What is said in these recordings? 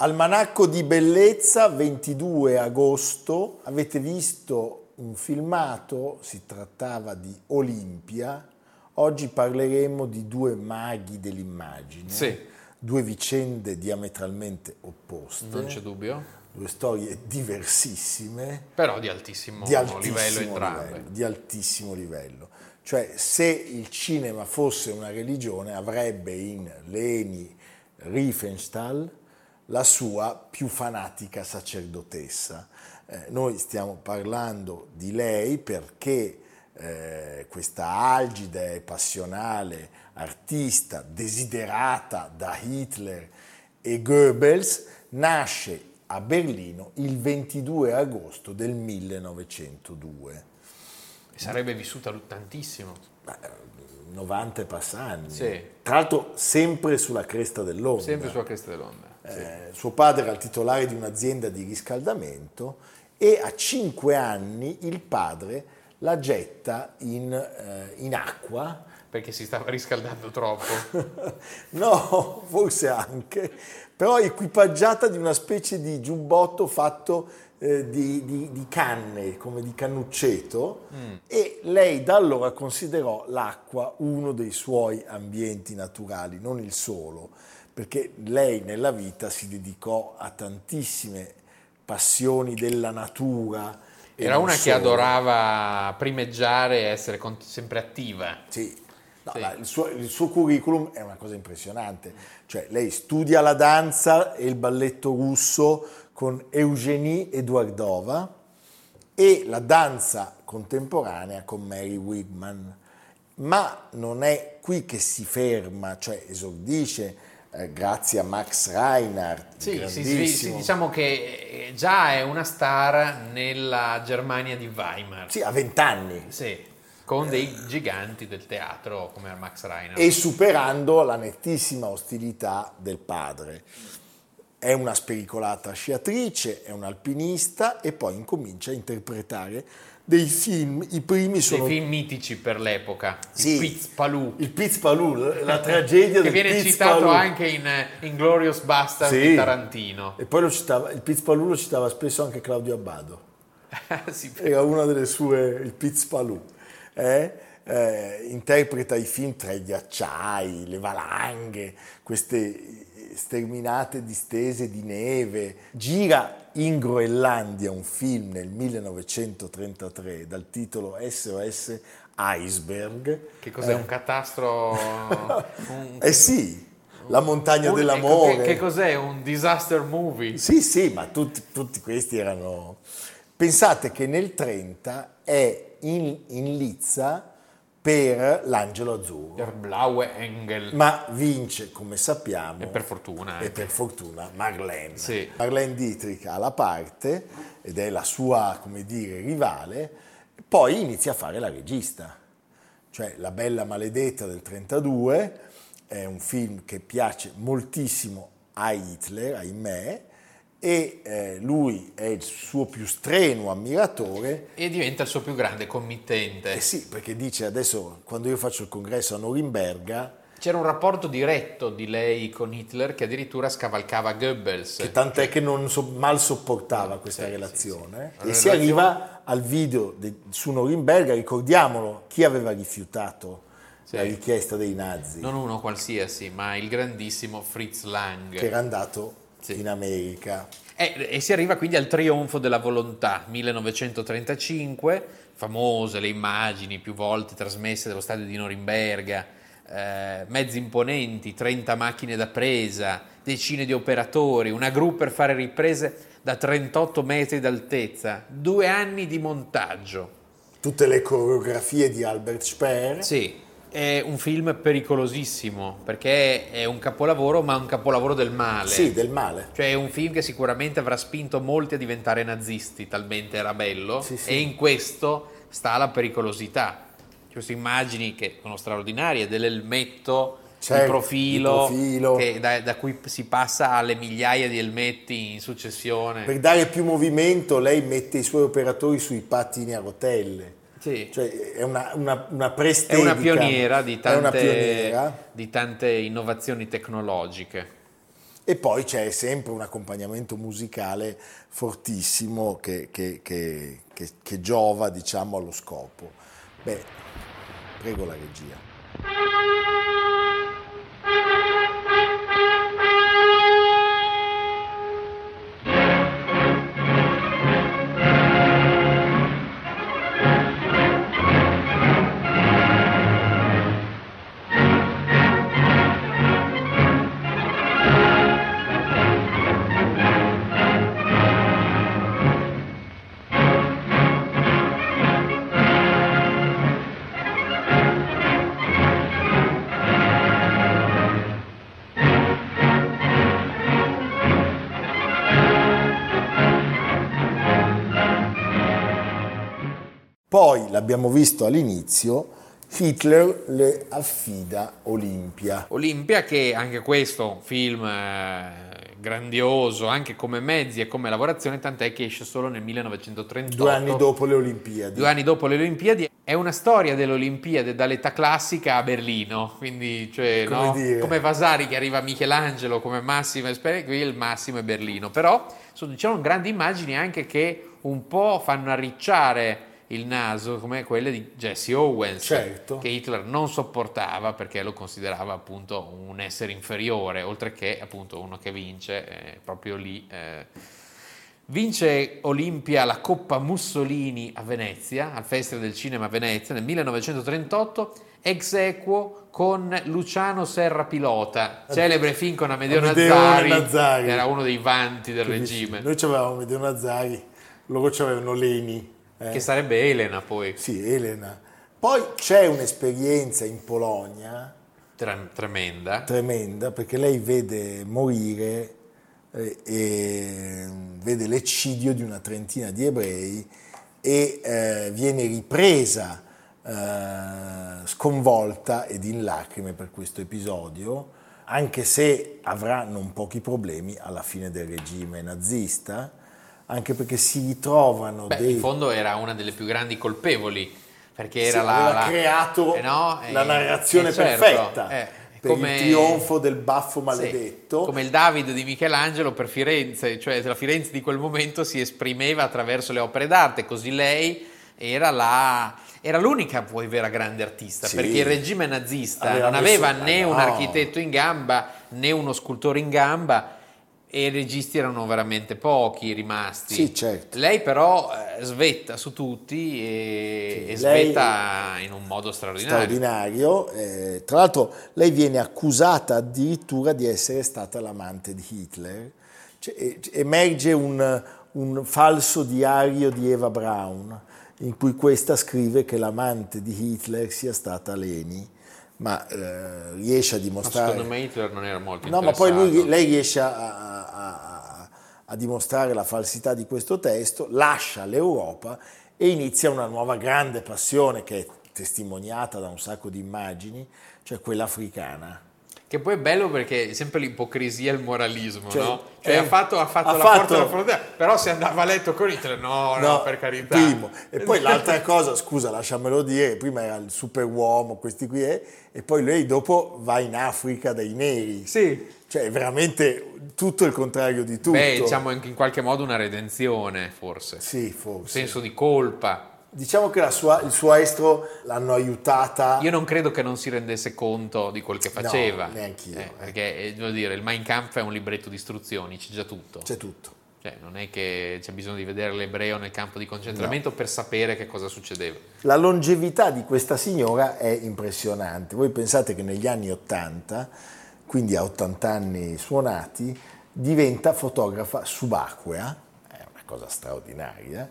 Almanacco di bellezza, 22 agosto, avete visto un filmato, si trattava di Olimpia, oggi parleremo di due maghi dell'immagine, sì. due vicende diametralmente opposte. Non c'è dubbio. Due storie diversissime. Però di altissimo, di altissimo livello entrambe. Livello, di altissimo livello. Cioè se il cinema fosse una religione avrebbe in Leni Riefenstahl la sua più fanatica sacerdotessa. Eh, noi stiamo parlando di lei perché eh, questa algida e passionale artista desiderata da Hitler e Goebbels nasce a Berlino il 22 agosto del 1902. E sarebbe vissuta tantissimo. 90 passanni. Sì. Tra l'altro sempre sulla cresta dell'onda. Sempre sulla cresta dell'onda. Eh, suo padre era il titolare di un'azienda di riscaldamento e a cinque anni il padre la getta in, eh, in acqua. Perché si stava riscaldando troppo? no, forse anche, però equipaggiata di una specie di giubbotto fatto eh, di, di, di, canne, come di cannucceto, mm. e lei da allora considerò l'acqua uno dei suoi ambienti naturali, non il solo perché lei nella vita si dedicò a tantissime passioni della natura. Era una solo. che adorava primeggiare e essere sempre attiva. Sì, no, sì. Il, suo, il, suo, curriculum è una cosa impressionante, cioè lei studia la danza e il balletto russo con Eugenie Eduardova e la danza contemporanea con Mary Wigman, ma non è qui che si ferma, cioè esordisce eh, grazie a Max Reinhardt. Sì, sì, sì, diciamo che eh, già è una star nella Germania di Weimar. Sì, a vent'anni. Sì, con dei giganti del teatro come Max Reinhardt. E superando la nettissima ostilità del padre. È una spericolata sciatrice, è un'alpinista e poi incomincia a interpretare dei film, i primi sono... Dei film mitici per l'epoca, sì, il Piz Palù. Il Piz Palù, la tragedia del Che viene Piz citato Palù. anche in, in Glorious Bastard sì. di Tarantino. E poi lo citava, il Piz Palù lo citava spesso anche Claudio Abbado. sì, Era una delle sue, il Piz Palù. Eh? Eh, interpreta i film tra i ghiacciai, le valanghe, queste sterminate distese di neve, gira in Groenlandia un film nel 1933 dal titolo SOS Iceberg. Che cos'è? Eh. Un catastro? un... Eh sì, la montagna un, dell'amore. Che, che, cos'è? Un disaster movie? Sì, sì, ma tutti, tutti questi erano... Pensate che nel 30 è in, in Lizza per l'Angelo Azzurro. Der Blaue Engel. Ma vince, come sappiamo, e per fortuna, e per fortuna Marlene. Sì. Marlene Dietrich ha la parte ed è la sua, come dire, rivale, poi inizia a fare la regista. Cioè La Bella Maledetta del 32 è un film che piace moltissimo a Hitler, ahimè, e eh, lui è il suo più strenuo ammiratore. E diventa il suo più grande committente. Eh sì, perché dice adesso quando io faccio il congresso a Norimberga... C'era un rapporto diretto di lei con Hitler che addirittura scavalcava Goebbels. Che tant'è cioè... che non so, mal sopportava questa sì, relazione. Sì, sì. E si arriva al video de, su Norimberga, ricordiamolo, chi aveva rifiutato la richiesta dei nazi? Non uno qualsiasi, ma il grandissimo Fritz Lang. Che era andato sì. in America. E, e, si arriva quindi al trionfo della volontà, 1935, famose le immagini più volte trasmesse dallo stadio di Norimberga, eh, mezzi imponenti, 30 macchine da presa, decine di operatori, una gru per fare riprese da 38 metri d'altezza, due anni di montaggio. Tutte le coreografie di Albert Speer. Sì, è un film pericolosissimo perché è un capolavoro, ma un capolavoro del male. Sì, del male. Cioè è un film che sicuramente avrà spinto molti a diventare nazisti, talmente era bello. Sì, sì. E in questo sta la pericolosità. Queste immagini che sono straordinarie dell'elmetto certo, il profilo, il profilo. Da, da, cui si passa alle migliaia di elmetti in successione. Per dare più movimento lei mette i suoi operatori sui pattini a rotelle. Sì. Cioè, è una, una, una È una pioniera di tante, una pioniera. di tante innovazioni tecnologiche. E poi c'è sempre un accompagnamento musicale fortissimo che, che, che, che giova diciamo, allo scopo. Beh, prego la regia. L'abbiamo visto all'inizio, Hitler le affida Olimpia. Olimpia che anche questo film eh, grandioso anche come mezzi e come lavorazione, tant'è che esce solo nel 1938. Due anni dopo le Olimpiadi. Due anni dopo le Olimpiadi. È una storia delle Olimpiadi dall'età classica a Berlino, quindi cioè, come, no? come Vasari che arriva a Michelangelo come massimo qui il massimo è Berlino. Però sono diciamo, grandi immagini anche che un po' fanno arricciare il naso come quelle di Jesse Owens, certo. che Hitler non sopportava perché lo considerava appunto un essere inferiore, oltre che appunto uno che vince eh, proprio lì. Eh. Vince Olimpia la Coppa Mussolini a Venezia, al Festival del Cinema a Venezia nel 1938, ex equo con Luciano Serra Pilota, celebre film con Amedeo, Amedeo Nazzari, Nazzari, che era uno dei vanti del regime. Noi avevamo Amedeo Nazzari, loro avevano Leni. Eh. Che sarebbe Elena poi. Sì, Elena. Poi c'è un'esperienza in Polonia. Tremenda. Tremenda, perché lei vede morire eh, e vede l'eccidio di una trentina di ebrei e eh, viene ripresa eh, sconvolta ed in lacrime per questo episodio, anche se avrà non pochi problemi alla fine del regime nazista anche perché si ritrovano Beh, dei... in fondo era una delle più grandi colpevoli perché era sì, la, aveva la... creato eh no, la narrazione eh, certo, perfetta eh, per come... il trionfo del baffo maledetto sì, come il David di Michelangelo per Firenze cioè la Firenze di quel momento si esprimeva attraverso le opere d'arte così lei era la era l'unica poi vera grande artista, sì. perché il regime nazista aveva non aveva messo... né un architetto in gamba né uno scultore in gamba, e i registi erano veramente pochi rimasti. Sì, certo. Lei però eh, svetta su tutti e, sì, e svetta in un modo straordinario. Straordinario. Eh, tra l'altro lei viene accusata addirittura di essere stata l'amante di Hitler. Cioè, eh, emerge un, un falso diario di Eva Braun in cui questa scrive che l'amante di Hitler sia stata Leni ma eh, riesce a dimostrare... Ma secondo me Hitler non era molto No, ma poi lui, lei riesce a, a, a, a, dimostrare la falsità di questo testo, lascia l'Europa e inizia una nuova grande passione che è testimoniata da un sacco di immagini, cioè quella africana. Che poi è bello perché è sempre l'ipocrisia e il moralismo, cioè, no? Cioè eh, ha fatto, ha fatto ha la fatto... porta alla frontiera, però se andava a letto con Hitler, no, no, no, per carità. Primo. E poi l'altra cosa, scusa, lasciamelo dire, prima era il super uomo, questi qui, è, e poi lei dopo va in Africa dai neri. Sì. Cioè, è veramente tutto il contrario di tutto. Beh, diciamo in qualche modo una redenzione, forse. Sì, forse. Un senso di colpa. Diciamo che sua, il suo estro l'hanno aiutata. Io non credo che non si rendesse conto di quel che faceva. No, neanche io. Eh, perché, eh, devo dire, il Mein Kampf è un libretto di istruzioni, c'è già tutto. C'è tutto. Cioè, non è che c'è bisogno di vedere l'ebreo nel campo di concentramento no. per sapere che cosa succedeva. La longevità di questa signora è impressionante. Voi pensate che negli anni 80, quindi a 80 anni suonati, diventa fotografa subacquea, è una cosa straordinaria,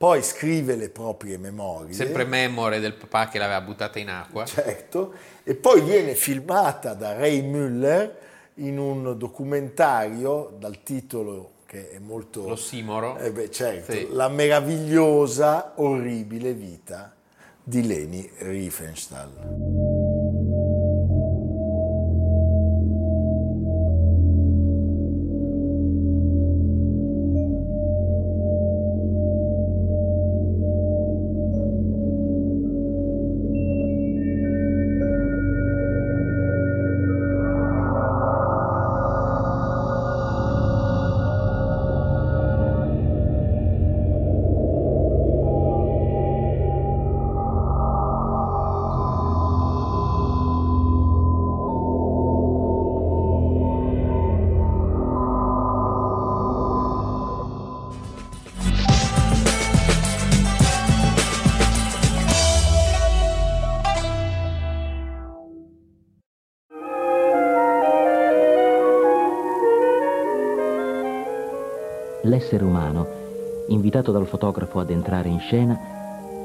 poi scrive le proprie memorie. Sempre memore del papà che l'aveva buttata in acqua. Certo, e poi viene filmata da Ray Müller in un documentario dal titolo che è molto... L'ossimoro. Eh beh, certo, sì. La meravigliosa, orribile vita di Leni Riefenstahl. L'essere umano, invitato dal fotografo ad entrare in scena,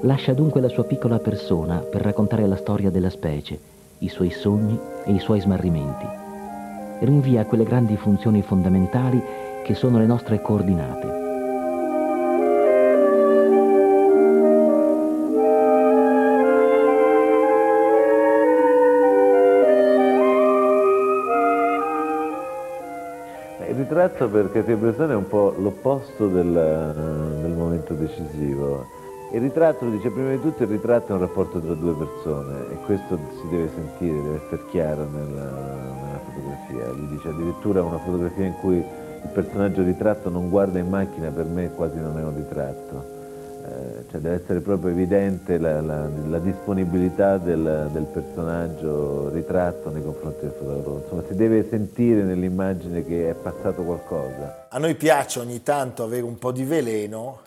lascia dunque la sua piccola persona per raccontare la storia della specie, i suoi sogni e i suoi smarrimenti. Rinvia quelle grandi funzioni fondamentali che sono le nostre coordinate, ritratto perché Fiebrezone è un po' l'opposto del, del, momento decisivo. Il ritratto, dice prima di tutto, il ritratto è un rapporto tra due persone e questo si deve sentire, deve essere chiaro nella, nella fotografia. Lui dice addirittura una fotografia in cui il personaggio ritratto non guarda in macchina per me quasi non è un ritratto eh, cioè deve essere proprio evidente la, la, la disponibilità del, del, personaggio ritratto nei confronti del fotografo. Insomma, si deve sentire nell'immagine che è passato qualcosa. A noi piace ogni tanto avere un po' di veleno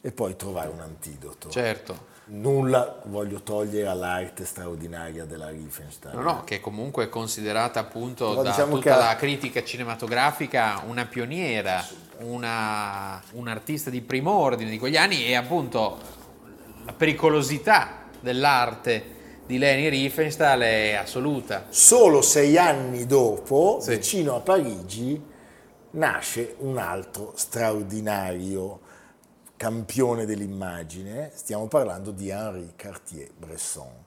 e poi trovare un antidoto. Certo. Nulla voglio togliere all'arte straordinaria della Riefenstahl. No, no, che comunque è considerata appunto Però da diciamo tutta la critica cinematografica una pioniera, una, un artista di primo ordine di quegli anni e appunto la pericolosità dell'arte di Leni Riefenstahl è assoluta. Solo sei anni dopo, sì. vicino a Parigi, nasce un altro straordinario campione dell'immagine, stiamo parlando di Henri Cartier-Bresson,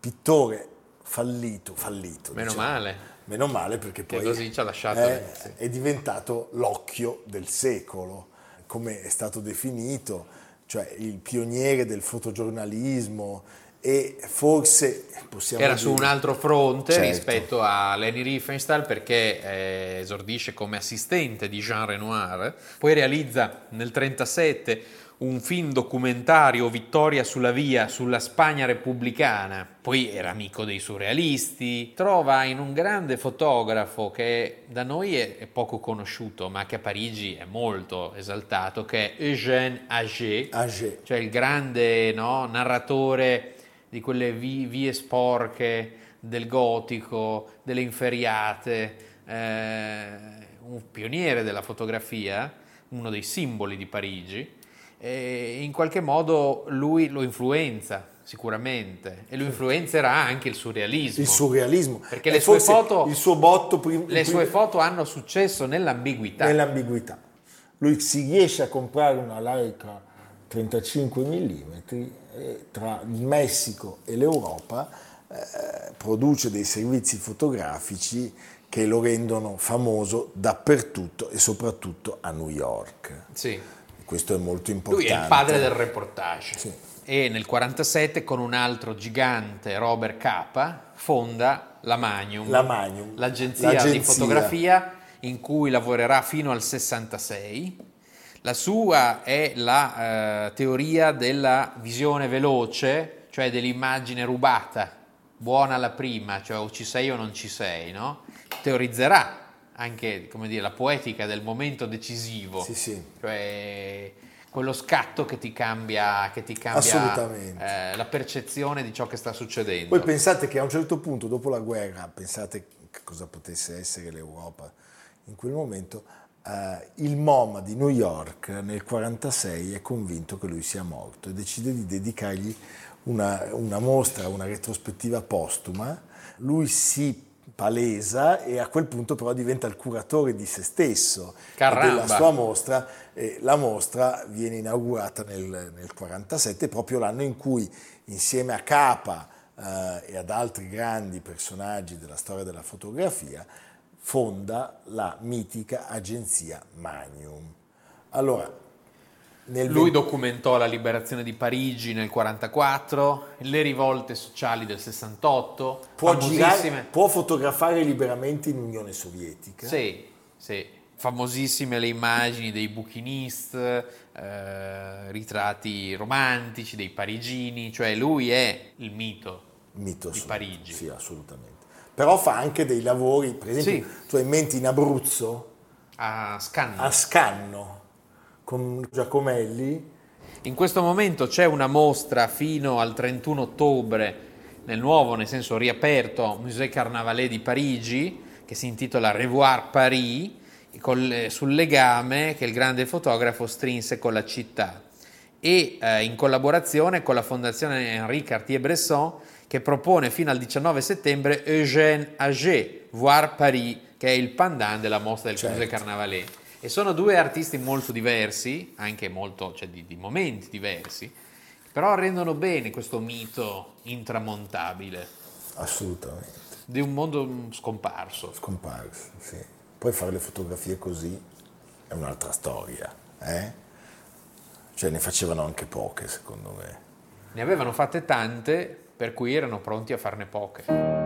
pittore fallito, fallito. Meno diciamo. male. Meno male perché poi così ci ha lasciato è, è diventato l'occhio del secolo, come è stato definito, cioè il pioniere del fotogiornalismo, e forse possiamo era dire... su un altro fronte certo. rispetto a Leni Riefenstahl perché eh, esordisce come assistente di Jean Renoir poi realizza nel 1937 un film documentario Vittoria sulla via sulla Spagna repubblicana poi era amico dei surrealisti trova in un grande fotografo che da noi è, poco conosciuto ma che a Parigi è molto esaltato che è Eugène Ager, Ager. cioè il grande no, narratore di quelle vie sporche del gotico, delle inferiate, eh, un pioniere della fotografia, uno dei simboli di Parigi, e in qualche modo lui lo influenza sicuramente e lo influenzerà anche il surrealismo. Il surrealismo. Perché le sue, foto, il suo botto prim- le sue foto hanno successo nell'ambiguità. Nell'ambiguità. Lui si riesce a comprare una Leica 35 mm tra il Messico e l'Europa eh, produce dei servizi fotografici che lo rendono famoso dappertutto e soprattutto a New York. Sì. Questo è molto importante. Lui è il padre del reportage. Sì. E nel 1947 con un altro gigante, Robert Capa, fonda la Magnum, la Magnum l'agenzia, l'agenzia, di fotografia in cui lavorerà fino al 66. La sua è la eh, teoria della visione veloce, cioè dell'immagine rubata, buona la prima, cioè o ci sei o non ci sei, no? Teorizzerà anche dire, la poetica del momento decisivo, sì, sì. cioè quello scatto che ti cambia, che ti cambia eh, la percezione di ciò che sta succedendo. Poi pensate che a un certo punto, dopo la guerra, pensate cosa potesse essere l'Europa in quel momento, eh, il MoMA di New York nel 1946 è convinto che lui sia morto e decide di dedicargli una, una mostra, una retrospettiva postuma. Lui si palesa e a quel punto però diventa il curatore di se stesso della sua mostra e la mostra viene inaugurata nel 1947 proprio l'anno in cui insieme a Capa eh, e ad altri grandi personaggi della storia della fotografia fonda la mitica agenzia Magnum. Allora, lui 20... documentò la liberazione di Parigi nel 1944, le rivolte sociali del 68. Può, girare, può fotografare liberamente in Unione Sovietica. Sì, sì. Famosissime le immagini dei buchinist, eh, ritratti romantici dei parigini, cioè lui è il mito, mito di Parigi. Sì, assolutamente. Però fa anche dei lavori, per esempio, sì. tu hai in mente in Abruzzo? A Scanno. A Scanno con Giacomelli. In questo momento c'è una mostra fino al 31 ottobre nel nuovo, nel senso riaperto, Musée Carnavalet di Parigi, che si intitola Revoir Paris, col, sul legame che il grande fotografo strinse con la città e eh, in collaborazione con la fondazione Henri Cartier-Bresson che propone fino al 19 settembre Eugène Ager, Voir Paris, che è il pandan della mostra del certo. Musée Carnavalet. E sono due artisti molto diversi, anche molto, cioè di, di momenti diversi, però rendono bene questo mito intramontabile. Assolutamente. Di un mondo scomparso. Scomparso, sì. Poi fare le fotografie così è un'altra storia, eh? Cioè ne facevano anche poche, secondo me. Ne avevano fatte tante, per cui erano pronti a farne poche.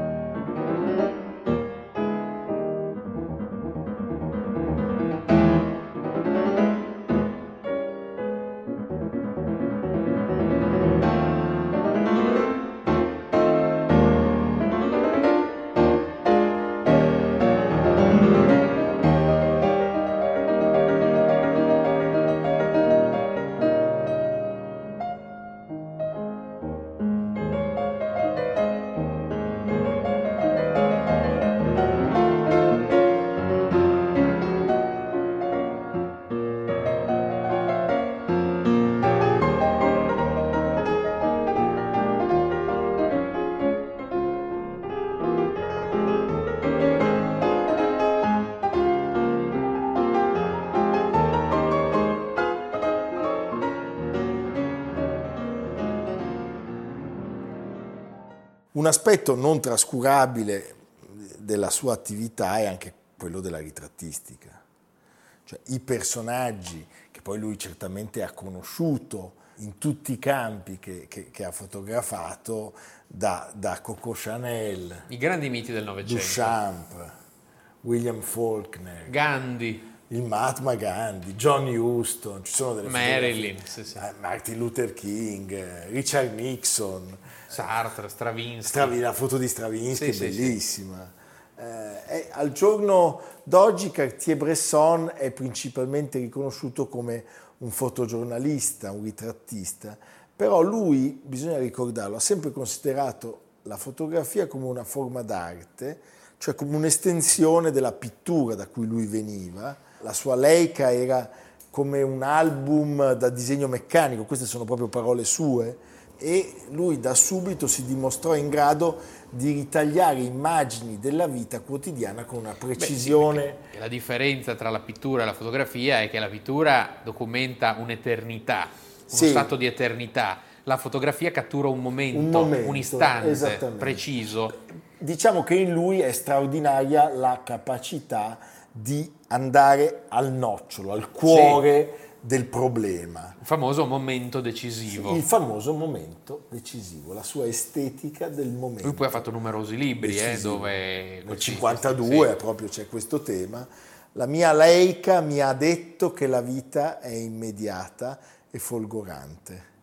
Un aspetto non trascurabile della sua attività è anche quello della ritrattistica. Cioè, I personaggi che poi lui certamente ha conosciuto in tutti i campi che, che, che ha fotografato, da, da, Coco Chanel, i grandi miti del Novecento, Duchamp, William Faulkner, Gandhi, il Mahatma Gandhi, John Huston, ci sono delle Marilyn, sì, sì. Eh, Martin Luther King, Richard Nixon, Sartre, Stravinsky. Strav- la foto di Stravinsky sì, è bellissima. Eh, al giorno d'oggi Cartier-Bresson è principalmente riconosciuto come un fotogiornalista, un ritrattista, però lui, bisogna ricordarlo, ha sempre considerato la fotografia come una forma d'arte, cioè come un'estensione della pittura da cui lui veniva. La sua Leica era come un album da disegno meccanico, queste sono proprio parole sue, e lui da subito si dimostrò in grado di ritagliare immagini della vita quotidiana con una precisione. Beh, sì, la differenza tra la pittura e la fotografia è che la pittura documenta un'eternità, uno sì. stato di eternità. la fotografia cattura un momento, un, momento, un istante preciso. Diciamo che in lui è straordinaria la capacità di andare al nocciolo, al cuore sì. del problema. Il famoso momento decisivo. Il famoso momento decisivo, la sua estetica del momento. Lui poi ha fatto numerosi libri, eh, dove... Nel 52 sì. proprio c'è questo tema. La mia Leica mi ha detto che la vita è immediata e folgorante.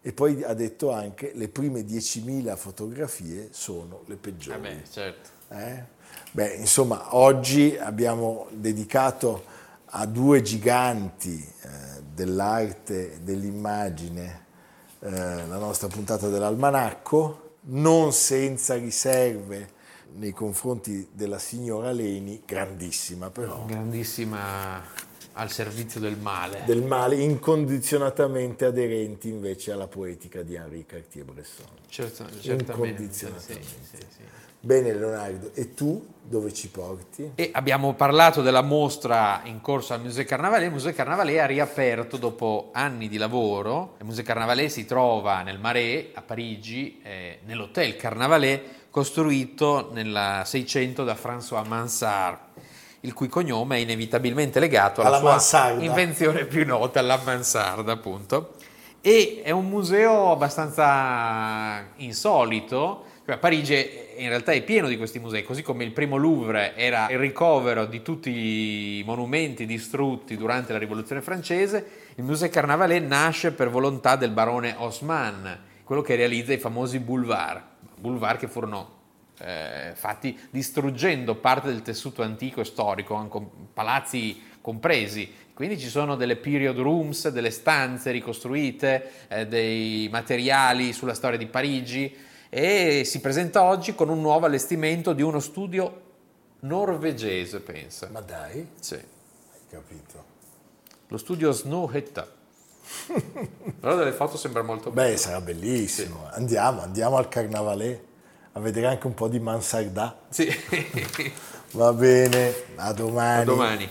E poi ha detto anche le prime 10.000 fotografie sono le peggiori. Eh beh, certo. Eh? Beh, insomma, oggi abbiamo dedicato a due giganti eh, dell'arte dell'immagine eh, la nostra puntata dell'almanacco, non senza riserve nei confronti della signora Leni, grandissima però. Grandissima al servizio del male. Del male, incondizionatamente aderenti invece alla poetica di Henri Cartier-Bresson. Certo, certamente. Sì, sì, sì. Bene Leonardo, e tu dove ci porti? E abbiamo parlato della mostra in corso al Musée Carnavalet. Il Musée Carnavalet ha riaperto dopo anni di lavoro. Il Musée Carnavalet si trova nel Marais a Parigi, eh, nell'Hotel Carnavalet costruito nel 600 da François Mansart il cui cognome è inevitabilmente legato alla, alla sua mansarda. invenzione più nota, la mansarda appunto. E è un museo abbastanza insolito, cioè, Parigi in realtà è pieno di questi musei, così come il primo Louvre era il ricovero di tutti i monumenti distrutti durante la rivoluzione francese, il Musée Carnavalet nasce per volontà del barone Haussmann, quello che realizza i famosi boulevard, boulevard che furono eh, fatti distruggendo parte del tessuto antico e storico, anche palazzi compresi. Quindi ci sono delle period rooms, delle stanze ricostruite, eh, dei materiali sulla storia di Parigi e si presenta oggi con un nuovo allestimento di uno studio norvegese, pensa. Ma dai? Sì. Hai capito. Lo studio Snowhetta. Però dalle foto sembra molto bello. Beh, sarà bellissimo. Sì. Andiamo, andiamo al Carnavalet a vedere anche un po' di mansardà. Sì. Va bene, a domani. A domani.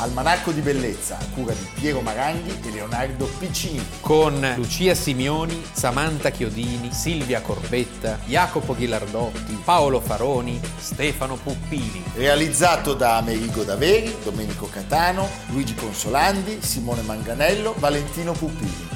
Almanacco di bellezza, a cura di Piero Maranghi e Leonardo Piccini. Con Lucia Simioni, Samantha Chiodini, Silvia Corbetta, Jacopo Ghilardotti, Paolo Faroni, Stefano Puppini. Realizzato da Amerigo Daveri, Domenico Catano, Luigi Consolandi, Simone Manganello, Valentino Puppini.